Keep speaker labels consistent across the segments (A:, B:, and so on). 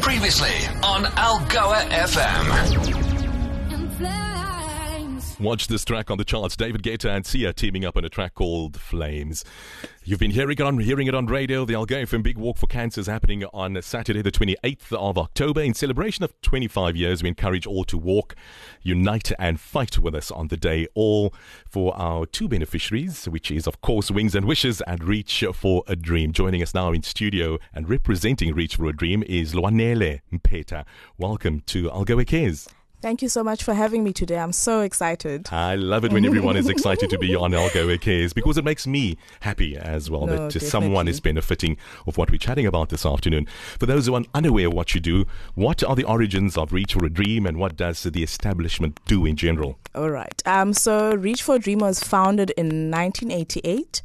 A: Previously on Algoa FM.
B: Watch this track on the charts. David Guetta and Sia teaming up on a track called Flames. You've been hearing it on hearing it on radio. The FM Big Walk for Cancer is happening on Saturday, the 28th of October. In celebration of 25 years, we encourage all to walk, unite, and fight with us on the day. All for our two beneficiaries, which is of course Wings and Wishes and Reach for a Dream. Joining us now in studio and representing Reach for a Dream is Lwanele Mpeta. Welcome to Algoa Cares.
C: Thank you so much for having me today. I'm so excited.
B: I love it when everyone is excited to be on Algoa Cares because it makes me happy as well
C: No,
B: that someone is benefiting of what we're chatting about this afternoon. For those who are unaware of what you do, what are the origins of Reach for a Dream and what does the establishment do in general?
C: All right. Um, so Reach for a Dream was founded in 1988.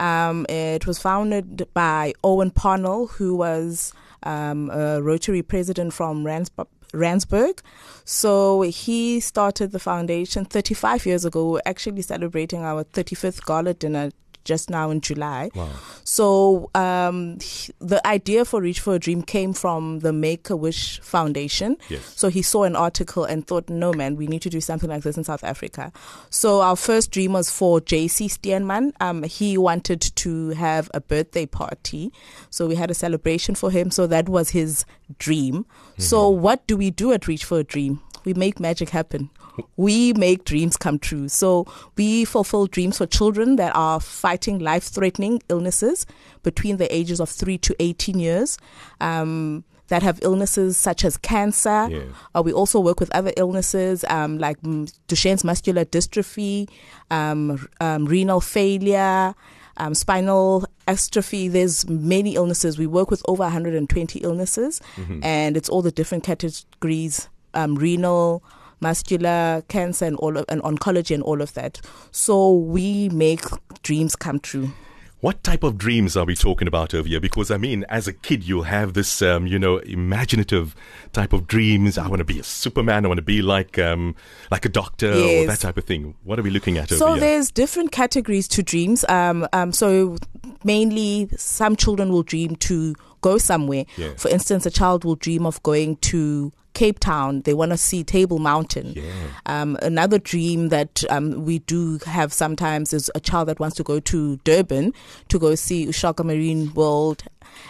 C: Um, it was founded by Owen Parnell, who was um, a Rotary president from Ransb- Ransburg. So he started the foundation 35 years ago. We're actually celebrating our 35th gala dinner just now in July.
B: Wow.
C: So um, the idea for Reach for a Dream came from the Make a Wish Foundation.
B: Yes.
C: So he saw an article and thought, no, man, we need to do something like this in South Africa. So our first dream was for JC Steenman. Um, he wanted to have a birthday party. So we had a celebration for him. So that was his dream. So what do we do at Reach for a Dream? We make magic happen. We make dreams come true. So we fulfill dreams for children that are fighting life threatening illnesses between the ages of 3 to 18 years. Um, that have illnesses such as cancer.
B: Yeah.
C: Uh, we also work with other illnesses um, like Duchenne's muscular dystrophy, um, um, renal failure, um, spinal atrophy. There's many illnesses. We work with over 120 illnesses, and it's all the different categories: um, renal, muscular, cancer, and all of, and oncology, and all of that. So we make dreams come true.
B: What type of dreams are we talking about over here? Because I mean, as a kid, you'll have this, um, you know, imaginative type of dreams. I want to be a Superman. I want to be like, um, like a doctor or that type of thing. What are we looking at over
C: So
B: here?
C: there's different categories to dreams. Um, um, so mainly, some children will dream to go somewhere.
B: Yeah.
C: For instance, a child will dream of going to Cape Town. They want to see Table Mountain.
B: Yeah.
C: Um, another dream that um, we do have sometimes is a child that wants to go to Durban to go see Ushaka Marine World.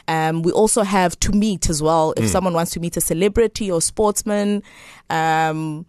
C: Um, we also have to meet as well. If someone wants to meet a celebrity or sportsman, um,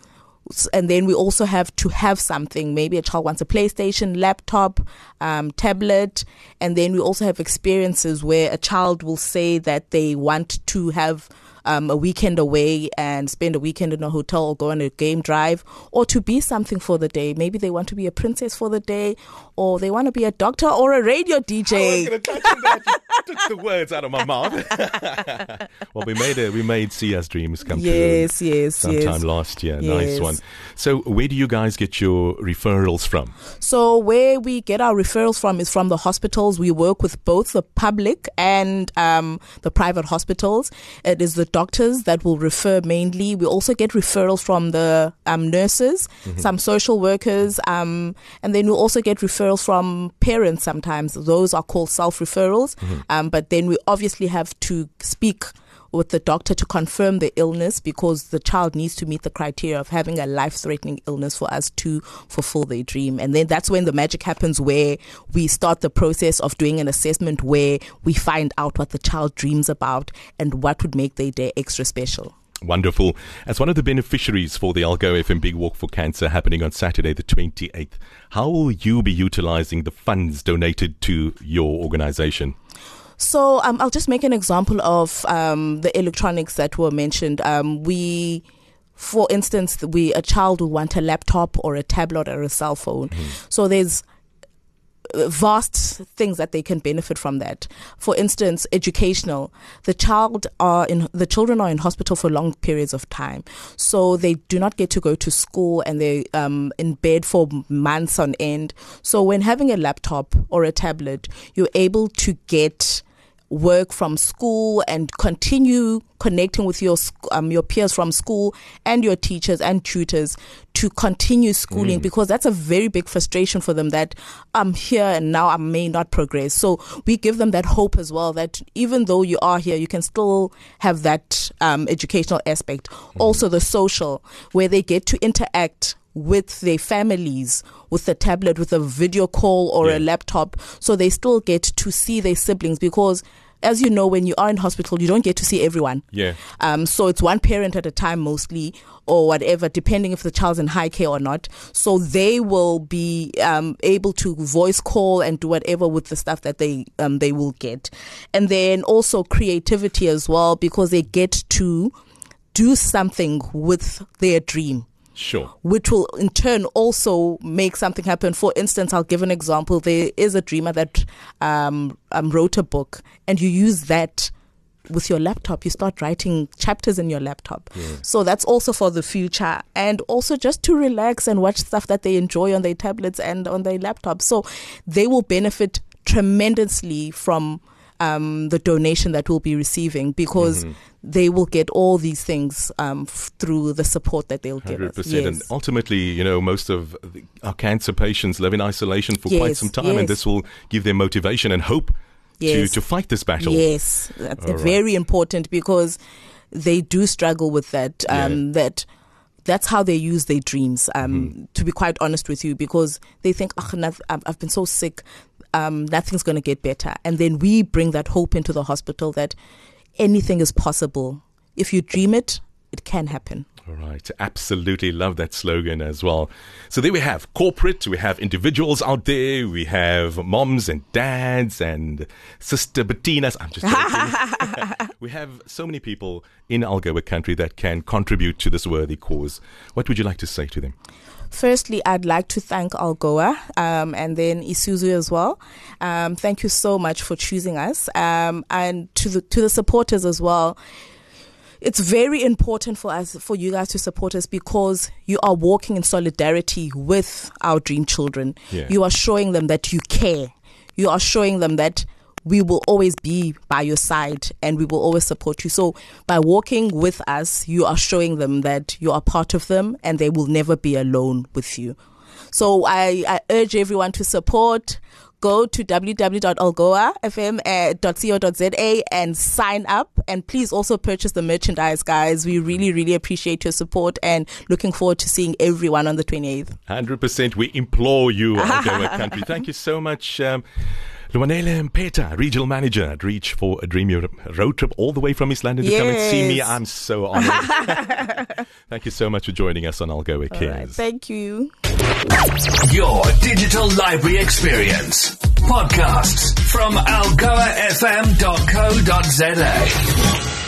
C: and then we also have to have something. Maybe a child wants a PlayStation, laptop, um, tablet, and then we also have experiences where a child will say that they want to have um, a weekend away and spend a weekend in a hotel or go on a game drive, or to be something for the day. Maybe they want to be a princess for the day, or they want to be a doctor or a radio DJ.
B: I was gonna touch on that. Took the words out of my mouth. well, we made it. We made Sia's dreams come
C: Yes,
B: true.
C: yes,
B: Sometime
C: yes.
B: Sometime last year. Nice one. So, where do you guys get your referrals from?
C: So where we get our referrals from is from the hospitals. We work with both the public and um, the private hospitals. It is the doctors that will refer mainly. We also get referrals from the um, nurses, some social workers, um, and then we also get referrals from parents. Sometimes those are called self referrals. Um, but then we obviously have to speak with the doctor to confirm the illness because the child needs to meet the criteria of having a life threatening illness for us to fulfill their dream. And then that's when the magic happens where we start the process of doing an assessment where we find out what the child dreams about and what would make their day extra special.
B: Wonderful. As one of the beneficiaries for the Algoa FM Big Walk for Cancer happening on Saturday, the 28th, how will you be utilizing the funds donated to your organization?
C: So um, I'll just make an example of um, the electronics that were mentioned. Um, we, for instance, we a child will want a laptop or a tablet or a cell phone. So there's uh, vast things that they can benefit from that. For instance, educational. The child are in the children are in hospital for long periods of time, so they do not get to go to school and they um in bed for months on end. So when having a laptop or a tablet, you're able to get work from school and continue connecting with your um, your peers from school and your teachers and tutors to continue schooling
B: Mm.
C: because that's a very big frustration for them that I'm here and now I may not progress. So we give them that hope as well that even though you are here, you can still have that um, educational aspect.
B: Mm-hmm.
C: Also the social where they get to interact with their families with a tablet with a video call or
B: Yeah.
C: a laptop so they still get to see their siblings because as you know when you are in hospital you don't get to see everyone
B: Yeah.
C: um, so it's one parent at a time mostly or whatever depending if the child's in high care or not so they will be um, able to voice call and do whatever with the stuff that they um, they will get and then also creativity as well because they get to do something with their dream
B: Sure.
C: which will in turn also make something happen. For instance, I'll give an example. There is a dreamer that um, um, wrote a book, and you use that with your laptop. You start writing chapters in your laptop. So that's also for the future, and also just to relax and watch stuff that they enjoy on their tablets and on their laptops. So they will benefit tremendously from. Um, the donation that we'll be receiving because they will get all these things um, f- through the support that they'll give
B: Hundred
C: us.
B: percent, and ultimately, you know, most of the, our cancer patients live in isolation for quite some time, and this will give them motivation and hope
C: Yes.
B: to to fight this battle.
C: Yes, that's
B: All right.
C: very important because they do struggle with that. Um,
B: Yeah.
C: That that's how they use their dreams. Um,
B: Mm-hmm.
C: To be quite honest with you, because they think, "Ugh, noth- I've I've been so sick, um, nothing's going to get better," and then we bring that hope into the hospital that anything is possible. If you dream it, it can happen.
B: All right, absolutely love that slogan as well. So there we have corporate, we have individuals out there, we have moms and dads and sister Bettinas. I'm just we have so many people in Algoa country that can contribute to this worthy cause. What would you like to say to them?
C: Firstly, I'd like to thank Algoa um, and then Isuzu as well. Um, thank you so much for choosing us, um, and to the to the supporters as well. It's very important for us, for you guys to support us because you are walking in solidarity with our dream children.
B: Yeah.
C: You are showing them that you care. You are showing them that we will always be by your side and we will always support you. So by walking with us, you are showing them that you are part of them and they will never be alone with you. So I, I urge everyone to support. Go to www.algoafm.co.za and sign up. And please also purchase the merchandise, guys. We really, really appreciate your support and looking forward to seeing everyone on the 28th.
B: 100%. We implore you, Algoa country. Thank you so much. Um, Lwanele Mpeta, regional manager at Reach for a Dream Europe road trip all the way from East London to come and see me. I'm so honored. Thank you so much for joining us on Algoa
C: All right.
B: Cares.
C: Thank you.
A: Your digital library experience. Podcasts from algoafm.co.za.